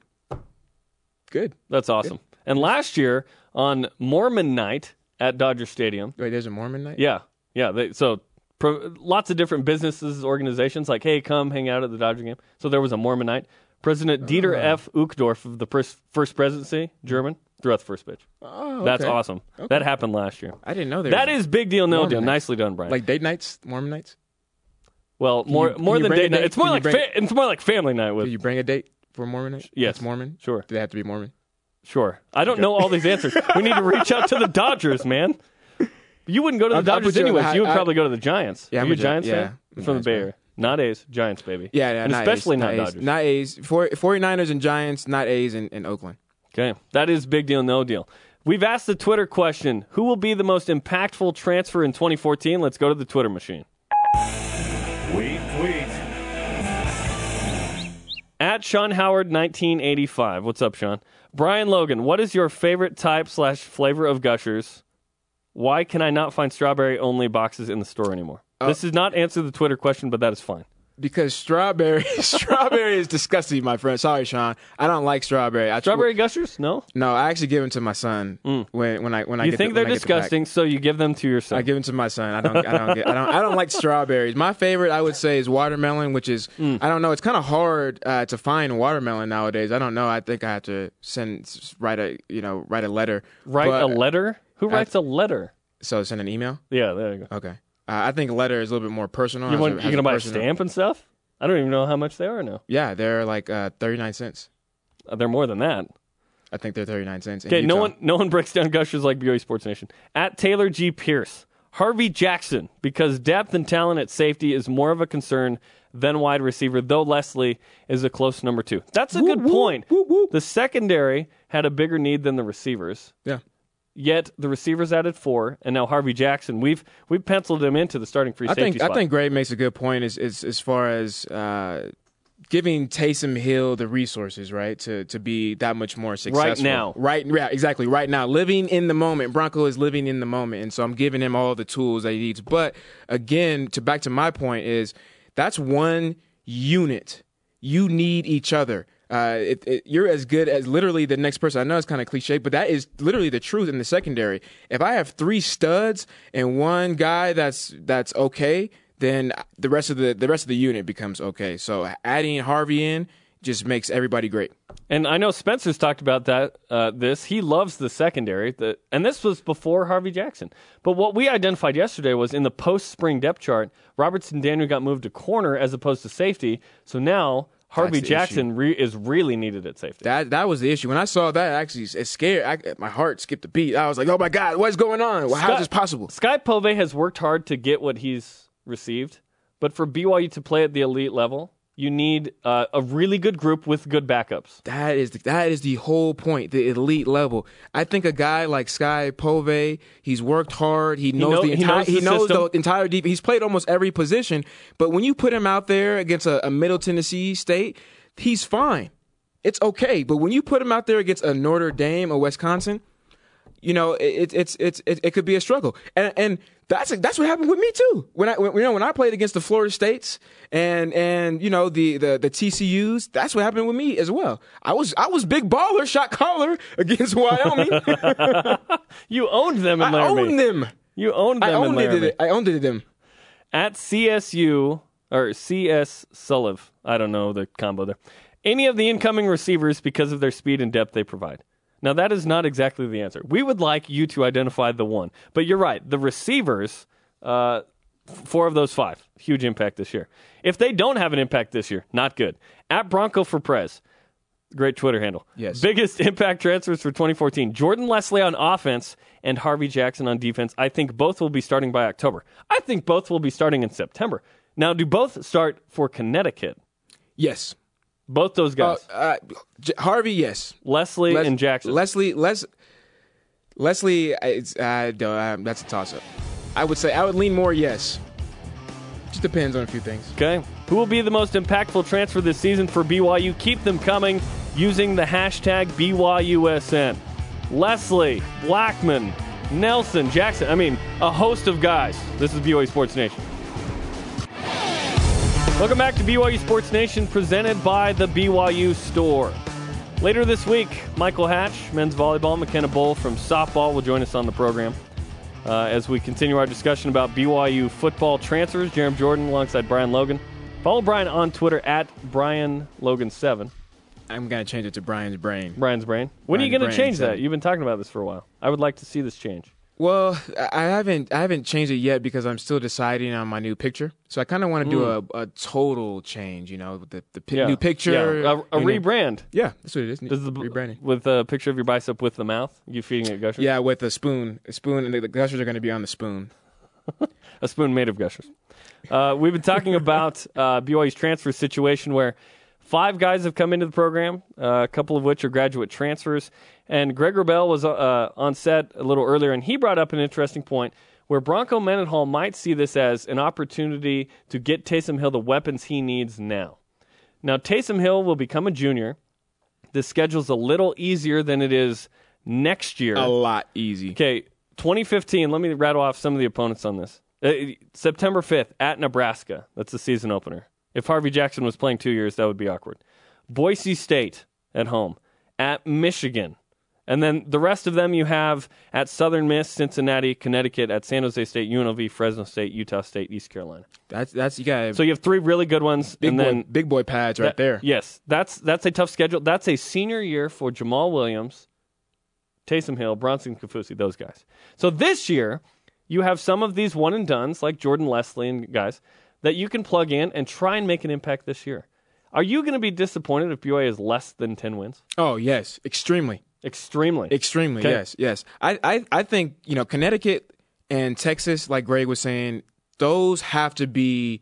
Good. That's awesome. And last year on Mormon night at Dodger Stadium, Wait, there's a Mormon night. Yeah, yeah. They, so pro, lots of different businesses, organizations, like, hey, come hang out at the Dodger game. So there was a Mormon night. President oh. Dieter F. Uchtdorf of the pers- First Presidency, German, threw out the first pitch. Oh, That's okay. awesome. That happened last year. I didn't know there. That That is big deal, no Mormon deal. Nicely done, Brian. like date nights, Mormon nights. well, more you- more than date night. It's more Can like fa- it's more like family night with. Did you bring a date for Mormon night? Yes. It's Mormon. Sure. Do they have to be Mormon? Sure. I don't know all these answers. we need to reach out to the Dodgers, man. You wouldn't go to the I'll- I'll Dodgers put you anyways. high- you would I- probably go to the Giants. Yeah, Are I'm you a a Gi- Giants yeah, fan? I'm a From the Giants Bay fan. Area. Not A's, Giants, baby. Yeah, yeah. and not especially A's, not, A's, Dodgers. Not A's. For 49ers and Giants, not A's in, in Oakland. Okay, that is big deal, no deal. We've asked the Twitter question: Who will be the most impactful transfer in 2014? Let's go to the Twitter machine. Tweet, tweet. At Sean Howard 1985. What's up, Sean? Brian Logan, what is your favorite type slash flavor of Gushers? Why can I not find strawberry only boxes in the store anymore? Uh, this does not answer the Twitter question, but that is fine. Because strawberry, strawberry is disgusting, my friend. Sorry, Sean. I don't like strawberry. I, Strawberry Gushers? No. No, I actually give them to my son when when I when I You get think the, they're I get the disgusting, so you give them to your son. I give them to my son. I don't. I don't. Get, I don't. I don't like strawberries. My favorite, I would say, is watermelon, which is Mm. I don't know. It's kind of hard uh, to find watermelon nowadays. I don't know. I think I have to send write a you know write a letter. Write But- a letter? Who writes a letter? So send an email. Yeah, there you go. Okay. Uh, I think letter is a little bit more personal. You want, you're gonna buy a stamp and stuff? I don't even know how much they are now. Yeah, they're like uh, thirty nine cents. Uh, They're more than that. I think they're thirty nine cents. Okay, no one no one breaks down gushers like BYU Sports Nation. At Taylor G. Pierce, Harvey Jackson, because depth and talent at safety is more of a concern than wide receiver, though Leslie is a close number two. That's a good point. The secondary had a bigger need than the receivers. Yeah. Yet the receivers added four, and now Harvey Jackson. We've we've penciled him into the starting free I safety think spot. I think Gray makes a good point as as, as far as uh, giving Taysom Hill the resources, right, to to be that much more successful Right now. Right, yeah, exactly. Right now, living in the moment. Bronco is living in the moment, and so I'm giving him all the tools that he needs. But again, to back to my point is that's one unit. You need each other. Uh, it, it, you're as good as literally the next person. I know it's kind of cliche, but that is literally the truth in the secondary. If I have three studs and one guy that's that's okay, then the rest of the the rest of the unit becomes okay. So adding Harvey in just makes everybody great. And I know Spencer's talked about that. Uh, this he loves the secondary, the, and this was before Harvey Jackson. But what we identified yesterday was in the post-spring depth chart, Robertson Daniel got moved to corner as opposed to safety. So now Harvey Jackson re- is really needed at safety. That that was the issue. When I saw that, actually, it scared. I, my heart skipped a beat. I was like, "Oh my god, what's going on? Well, how is this possible?" Skye PoVey has worked hard to get what he's received, but for BYU to play at the elite level, you need uh, a really good group with good backups. That is the, that is the whole point, the elite level. I think a guy like Skye PoVey, he's worked hard. He knows know- the he entire knows the he knows the entire deep. He's played almost every position. But when you put him out there against a, a Middle Tennessee State, he's fine. It's okay. But when you put him out there against a Notre Dame or Wisconsin, you know it, it's it's it, it could be a struggle. And and that's that's what happened with me too. When I when, you know when I played against the Florida States and and you know the the the TCU's that's what happened with me as well. I was I was big baller shot caller against Wyoming. You owned them in I Laramie. owned them. You owned them I owned it I owned it them. At CSU or CS Sulliv, I don't know the combo there. Any of the incoming receivers because of their speed and depth they provide. Now that is not exactly the answer. We would like you to identify the one, but you're right. The receivers, uh, four of those five, huge impact this year. If they don't have an impact this year, not good. At Bronco for Prez, great Twitter handle. Yes. Biggest impact transfers for 2014. Jordan Leslie on offense and Harvey Jackson on defense. I think both will be starting by October. I think both will be starting in September. Now, do both start for Connecticut? yes Both those uh, guys, uh, J- Harvey yes Leslie Les- and Jackson. Leslie Les Leslie it's uh, uh, that's a toss up I would say I would lean more yes just depends on a few things Okay. Who will be the most impactful transfer this season for BYU? Keep them coming using the hashtag BYUSN. Leslie, Blackman, Nelson, Jackson. I mean, a host of guys. This is BYU Sports Nation. Welcome back to BYU Sports Nation, presented by the BYU Store. Later this week, Michael Hatch, men's volleyball, McKenna Bull from softball will join us on the program uh, as we continue our discussion about BYU football transfers. Jarom Jordan alongside Brian Logan. Follow Brian on Twitter at Brian Logan seven. I'm gonna change it to Brian's brain Brian's brain. When are you going to change that? You've been talking about this for a while. I would like to see this change. Well, I haven't I haven't changed it yet because I'm still deciding on my new picture. So I kind of want to do a, a total change, you know, with the, the pi- new picture, Yeah. A, a rebrand. Yeah, that's what it is. This is the, rebranding. with a picture of your bicep with the mouth. You feeding it gushers. Yeah, with a spoon, a spoon, and the, the gushers are going to be on the spoon. a spoon made of gushers. Uh, we've been talking about uh, BYU's transfer situation where five guys have come into the program, uh, a couple of which are graduate transfers. And Greg Wrubell was uh, on set a little earlier, and he brought up an interesting point where Bronco Mendenhall might see this as an opportunity to get Taysom Hill the weapons he needs now. Now, Taysom Hill will become a junior. The schedule's a little easier than it is next year. A lot easy. Okay, 2015. Let me rattle off some of the opponents on this. Uh, September 5th at Nebraska. That's the season opener. If Harvey Jackson was playing two years, that would be awkward. Boise State at home. At Michigan. And then the rest of them you have at Southern Miss, Cincinnati, Connecticut, at San Jose State, UNLV, Fresno State, Utah State, East Carolina. That's that's you got So you have three really good ones. big and boy, then big boy pads right that- there. Yes, that's that's a tough schedule. That's a senior year for Jamaal Williams, Taysom Hill, Bronson Kaufusi, those guys. So this year, you have some of these one and duns like Jordan Leslie and guys that you can plug in and try and make an impact this year. Are you going to be disappointed if BYU has less than ten wins? Oh yes, extremely. Extremely. Extremely, Okay. yes, yes. I, I, I think you know Connecticut and Texas, like Greg was saying, those have to be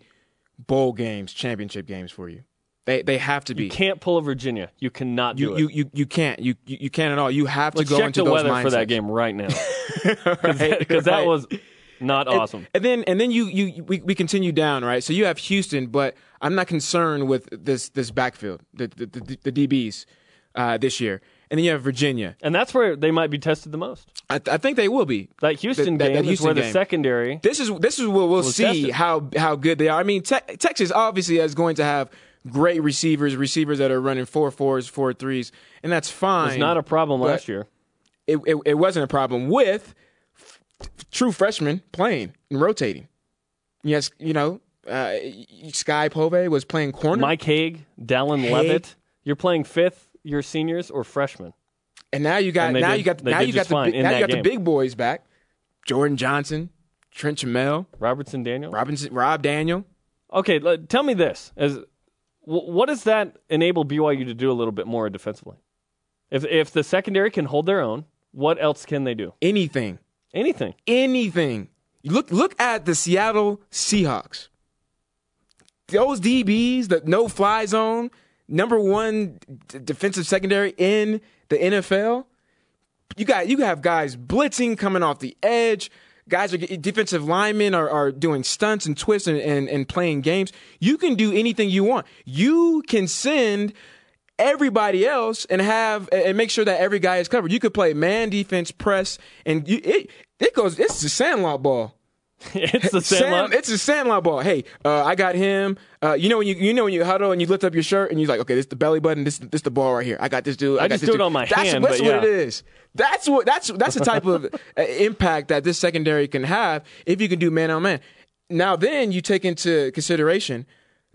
bowl games, championship games for you. They they have to be. You can't pull a Virginia. You cannot do You, it. you, you, you can't. You, you you can't at all. You have Let's to go check into the those weather for that game right now because Right, that right. was not awesome. And then and then you you we, we continue down right. So you have Houston, but I'm not concerned with this this backfield, the the, the, the DBs uh, this year. And then you have Virginia. And that's where they might be tested the most. I, I think they will be. That Houston That- that game is Houston where the secondary. This is this is where we'll see tested. how how good they are. I mean, te- Texas obviously is going to have great receivers, receivers that are running four fours, four threes, and that's fine. It's not a problem last year. It, it it wasn't a problem with f- true freshmen playing and rotating. Yes, you know, uh, Skye PoVey was playing corner, Mike Haig, Dallin Haig. Leavitt. You're playing fifth year seniors or freshmen. and now you got now did- you got now you got the big, now you got game. the big boys back. Jordan Johnson, Trent Trammell, Robertson Daniel. Robinson, Rob Daniel. Okay, tell me this: as what does that enable BYU to do a little bit more defensively? If if the secondary can hold their own, what else can they do? Anything, Anything. anything. Look look at the Seattle Seahawks. Those DBs, the no fly zone, number one d- defensive secondary in the NFL. You got you have guys blitzing coming off the edge. Guys are defensive linemen are, are doing stunts and twists and, and, and playing games. You can do anything you want. You can send everybody else and have and make sure that every guy is covered. You could play man defense, press, and you, it it goes. It's a sandlot ball. it's the Sam, sandlot. it's a sandlot ball. Hey, uh, I got him. Uh, you know when you you know when you huddle and you lift up your shirt and you're like, okay, this is the belly button. This this the ball right here. I got this dude. I, I got just this do it dude. on my that's, hand, That's what yeah. it is. That's what that's that's the type of uh, impact that this secondary can have if you can do man on man. Now then you take into consideration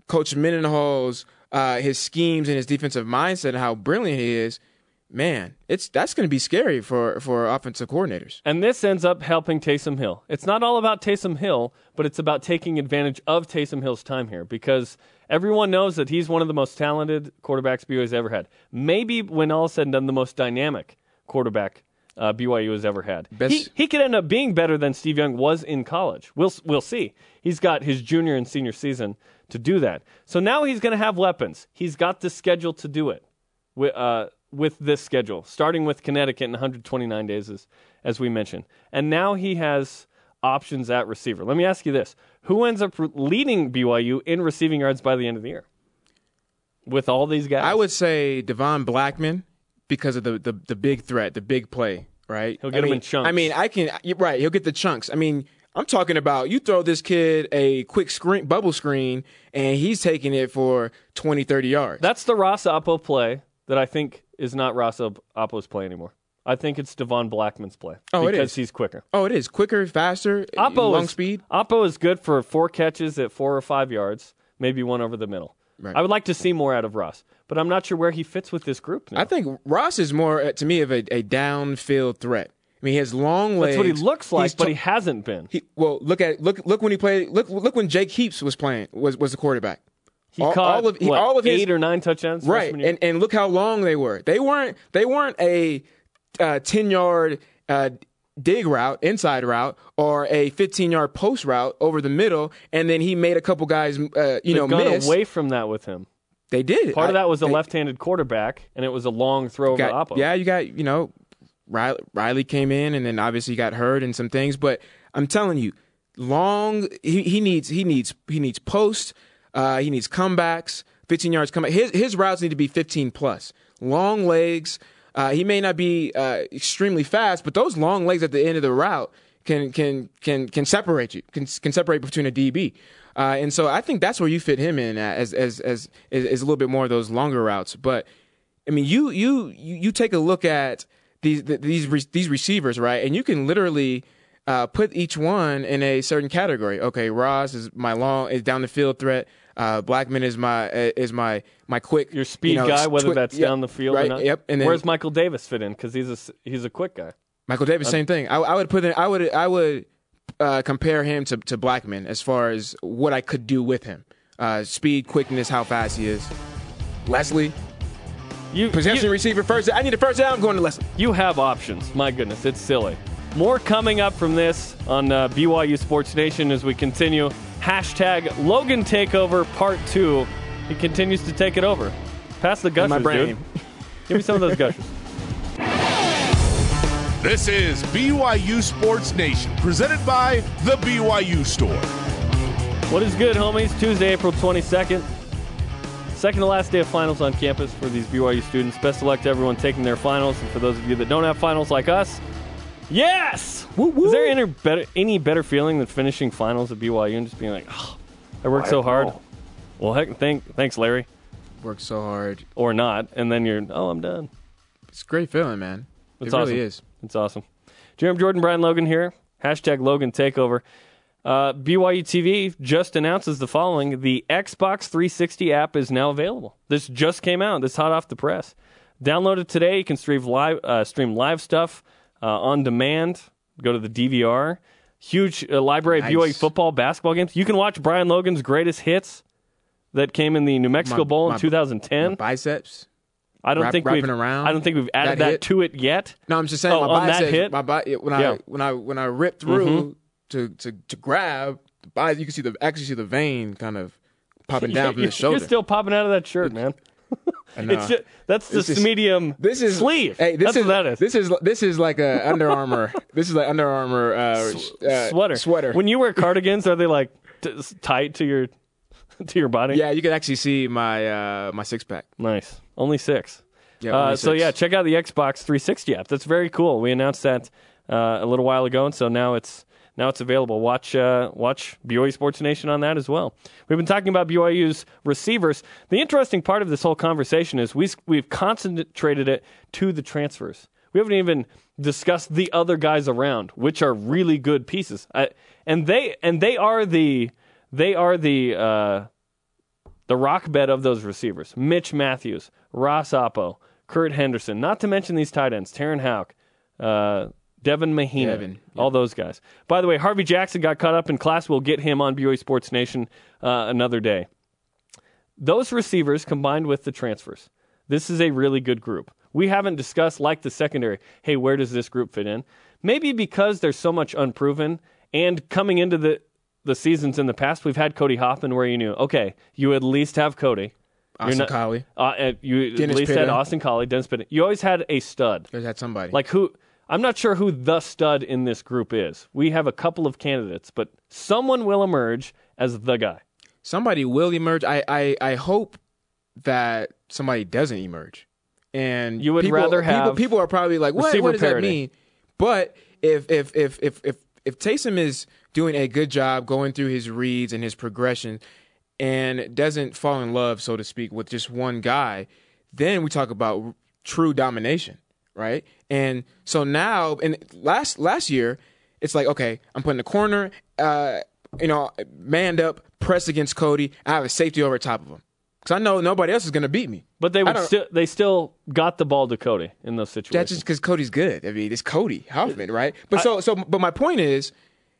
Coach Mendenhall's uh, his schemes and his defensive mindset and how brilliant he is. Man, it's that's going to be scary for for offensive coordinators. And this ends up helping Taysom Hill. It's not all about Taysom Hill, but it's about taking advantage of Taysom Hill's time here because everyone knows that he's one of the most talented quarterbacks BYU's ever had. Maybe when all said and done, the most dynamic quarterback uh, BYU has ever had. Best- He, he could end up being better than Steve Young was in college. We'll we'll see. He's got his junior and senior season to do that. So now he's going to have weapons. He's got the schedule to do it. With, uh, with this schedule, starting with Connecticut in 129 days, as, as we mentioned. And now he has options at receiver. Let me ask you this Who ends up leading BYU in receiving yards by the end of the year? With all these guys? I would say Devon Blackman because of the, the, the big threat, the big play, right? He'll get I mean, in chunks. I mean, I can, right, he'll get the chunks. I mean, I'm talking about you throw this kid a quick screen, bubble screen, and he's taking it for 20, 30 yards. That's the Ross Apo play that I think is not Ross Apo's play anymore. I think it's Devon Blackman's play. Oh, it because is. he's quicker. oh, it is quicker, faster, Apo long is, speed. Apo is good for four catches at four or five yards, maybe one over the middle. Right. I would like to see more out of Ross, but I'm not sure where he fits with this group now. I think Ross is more, uh, to me, of a, a downfield threat. I mean, he has long legs. That's what he looks like, He's but he hasn't been. He, well, look at look look when he played. Look look when Jake Heaps was playing was was the quarterback. He all- caught all of- he- what, all of his- eight or nine touchdowns. right and and look how long they were they weren't they weren't a uh, 10 yard uh, dig route inside route or a 15 yard post route over the middle and then he made a couple guys uh, you know They've gone miss away from that with him. they did Part of that was a left-handed quarterback, and it was a long throw over got- Apo. yeah you got you know Riley, Riley came in and then obviously got hurt and some things but I'm telling you long he, he needs he needs he needs post uh, he needs comebacks 15 yards comeback his his routes need to be 15 plus long legs uh, he may not be uh, extremely fast but those long legs at the end of the route can can can can separate you can can separate between a DB uh, and so I think that's where you fit him in as as as is, a little bit more of those longer routes but I mean, you you you you take a look at these these these receivers, right? And you can literally uh, put each one in a certain category. Okay, Ross is my long is down the field threat. Uh, Blackman is my uh, is my my quick Your speed you know, guy, whether twi- that's yep, down the field right? or not. Yep. And then Where's Michael Davis fit in? Because he's a he's a quick guy. Michael Davis, same thing. I, I would put in, I would I would uh, compare him to to Blackman as far as what I could do with him. Uh, speed, quickness, how fast he is. Leslie, You possession you, receiver first. I need a first down. I'm going to Leslie. you have options. My goodness, it's silly. More coming up from this on uh, BYU Sports Nation as we continue. Hashtag Logan Takeover Part 2 he continues to take it over. Pass the gushers, my brain. dude. Give me some of those gushers. This is BYU Sports Nation, presented by The BYU Store. What is good, homies? Tuesday, April 22nd. Second to last day of finals on campus for these BYU students. Best of luck to everyone taking their finals. And for those of you that don't have finals like us, yes! Is there any better, any better feeling than finishing finals at BYU and just being like, oh, I worked so hard? Well, heck, thank, thanks, Larry. Worked so hard. Or not. And then you're, oh, I'm done. It's a great feeling, man. It's it awesome. really is. It's awesome. Jeremy Jordan, Brian Logan here. Hashtag Logan Takeover. Uh, BYU TV just announces the following: the Xbox 360 app is now available. This just came out. This hot off the press. Download it today. You can stream live, uh, stream live stuff on demand. Go to the DVR. Huge uh, library Nice. of BYU football, basketball games. You can watch Brian Logan's greatest hits that came in the New Mexico My- Bowl in my- 2010. My biceps. I don't wrap- think we've. around, I don't think we've added that that, to it yet. No, I'm just saying Oh, my on that biceps. hit? My bi- when Yeah. I when I when I ripped through to, to to grab the you can see the actually see the vein kind of popping down from the shoulder. You're still popping out of that shirt, man. Know. It's just, that's the is- medium this is sleeve. Hey, this that's is what that is. this is this is like a Under Armour. this is like Under Armour uh, uh, sweater. Sweater. When you wear cardigans, are they like t- tight to your to your body? yeah, you can actually see my uh, my six pack. Nice. Only six. Yeah, Uh, only so six. yeah, check out the Xbox 360 app. That's very cool. We announced that uh, a little while ago, and so now it's now it's available. Watch uh, watch BYU Sports Nation on that as well. We've been talking about BYU's receivers. The interesting part of this whole conversation is we we've concentrated it to the transfers. We haven't even discussed the other guys around, which are really good pieces. I, and they and they are the they are the uh, the rock bed of those receivers. Mitch Mathews, Ross Apo, Kurt Henderson, not to mention these tight ends, Terenn Houk, uh, Devin Mahina, Devin, all those guys. By the way, Harvey Jackson got caught up in class. We'll get him on BYU Sports Nation uh, another day. Those receivers combined with the transfers, this is a really good group. We haven't discussed, like the secondary, hey, where does this group fit in? Maybe because there's so much unproven, and coming into the, the seasons in the past, we've had Cody Hoffman where you knew, okay, you at least have Cody. Austin not- Collie. Uh, you at Dennis least had Austin Collie, Dennis Pitta. You always had a stud. There's had somebody. Like who? I'm not sure who the stud in this group is. We have a couple of candidates, but someone will emerge as the guy. somebody will emerge. I, I, I hope that somebody doesn't emerge. And You would people, rather have people are probably like, what, what does parity. that mean? But if if if if if if Taysom is doing a good job going through his reads and his progression, and doesn't fall in love, so to speak, with just one guy, then we talk about true domination, right? And so now, and last last year, it's like, okay, I'm putting the corner, uh, you know, manned up, press against Cody. I have a safety over top of him because I know nobody else is going to beat me. But they would still they still got the ball to Cody in those situations. That's just because Cody's good. I mean, it's Cody Hoffman, right? But so so but my point is,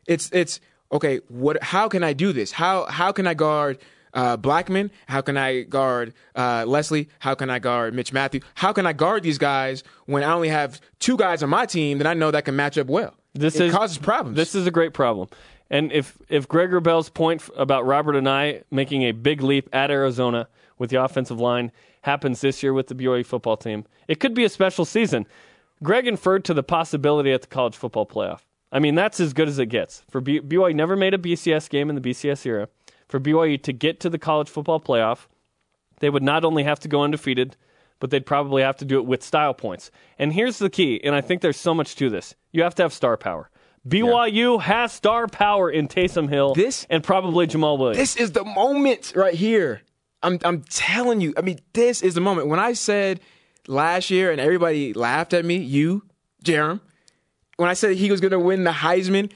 it's it's okay. What? How can I do this? How how can I guard? Uh, Blackman, how can I guard uh, Leslie? How can I guard Mitch Matthew? How can I guard these guys when I only have two guys on my team that I know that can match up well? This it is causes problems. This is a great problem. And if if Greg Bell's point about Robert Anae making a big leap at Arizona with the offensive line happens this year with the BYU football team, it could be a special season. Greg inferred to the possibility at the college football playoff. I mean, that's as good as it gets. For B- BYU, never made a BCS game in the BCS era. For BYU to get to the college football playoff, they would not only have to go undefeated, but they'd probably have to do it with style points. And here's the key, and I think there's so much to this. You have to have star power. BYU has star power in Taysom Hill This- and probably Jamaal Williams. This is the moment right here. I'm I'm telling you. I mean, this is the moment. When I said last year and everybody laughed at me, you, Jarom, when I said he was going to win the Heisman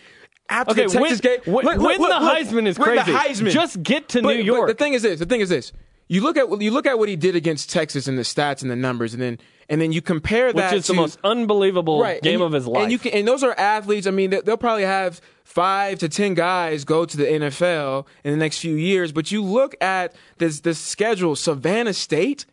after okay, the Texas win, game. win, look, win look, the look. Heisman is Win crazy. The Heisman. Just get to But- New but York. the thing is this. The thing is this. You look at you look at what he did against Texas and the stats and the numbers, and then and then you compare that, which is the most unbelievable right, game you- of his life. And you can, and those are athletes. I mean, they- they'll probably have five to ten guys go to the NFL in the next few years. But you look at this this schedule: Savannah State.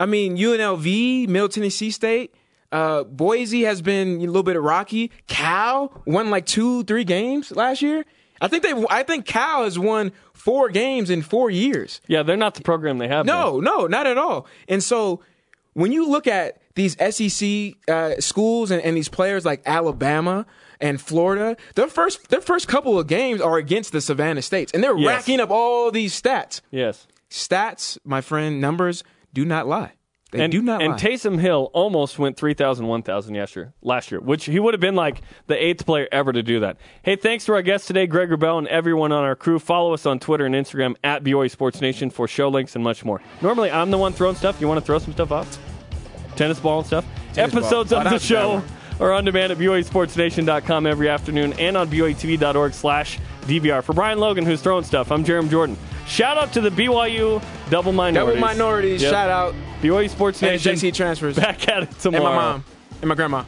I mean, UNLV, Middle Tennessee State. Uh, Boise has been a little bit rocky. Cal won like two, three games last year. I think they. I think Cal has won four games in four years. Yeah, they're not the program they have. No, no, not at all. And so when you look at these SEC uh, schools and, and these players like Alabama and Florida, their first their first couple of games are against the Savannah States, and they're Yes. racking up all these stats. Yes. Stats, my friend, numbers do not lie. They and, do not and lie. Taysom Hill almost went 3,000, 1,000 yesterday, last year, which he would have been like the eighth player ever to do that. Hey, thanks to our guests today, Greg Bell and everyone on our crew. Follow us on Twitter and Instagram at BYU Sports Nation for show links and much more. Normally, I'm the one throwing stuff. You want to throw some stuff off? Tennis ball and stuff? Tennis. Episodes Oh, of the that's a bad show are on demand at BYUSportsNation.com every afternoon and on BYUTV.org slash DVR. For Brian Logan, who's throwing stuff, I'm Jeremy Jordan. Shout out to the BYU double minorities. Double minorities. Yep. Shout out BYU Sports and Nation. JC transfers Back at it tomorrow. and my mom and my grandma.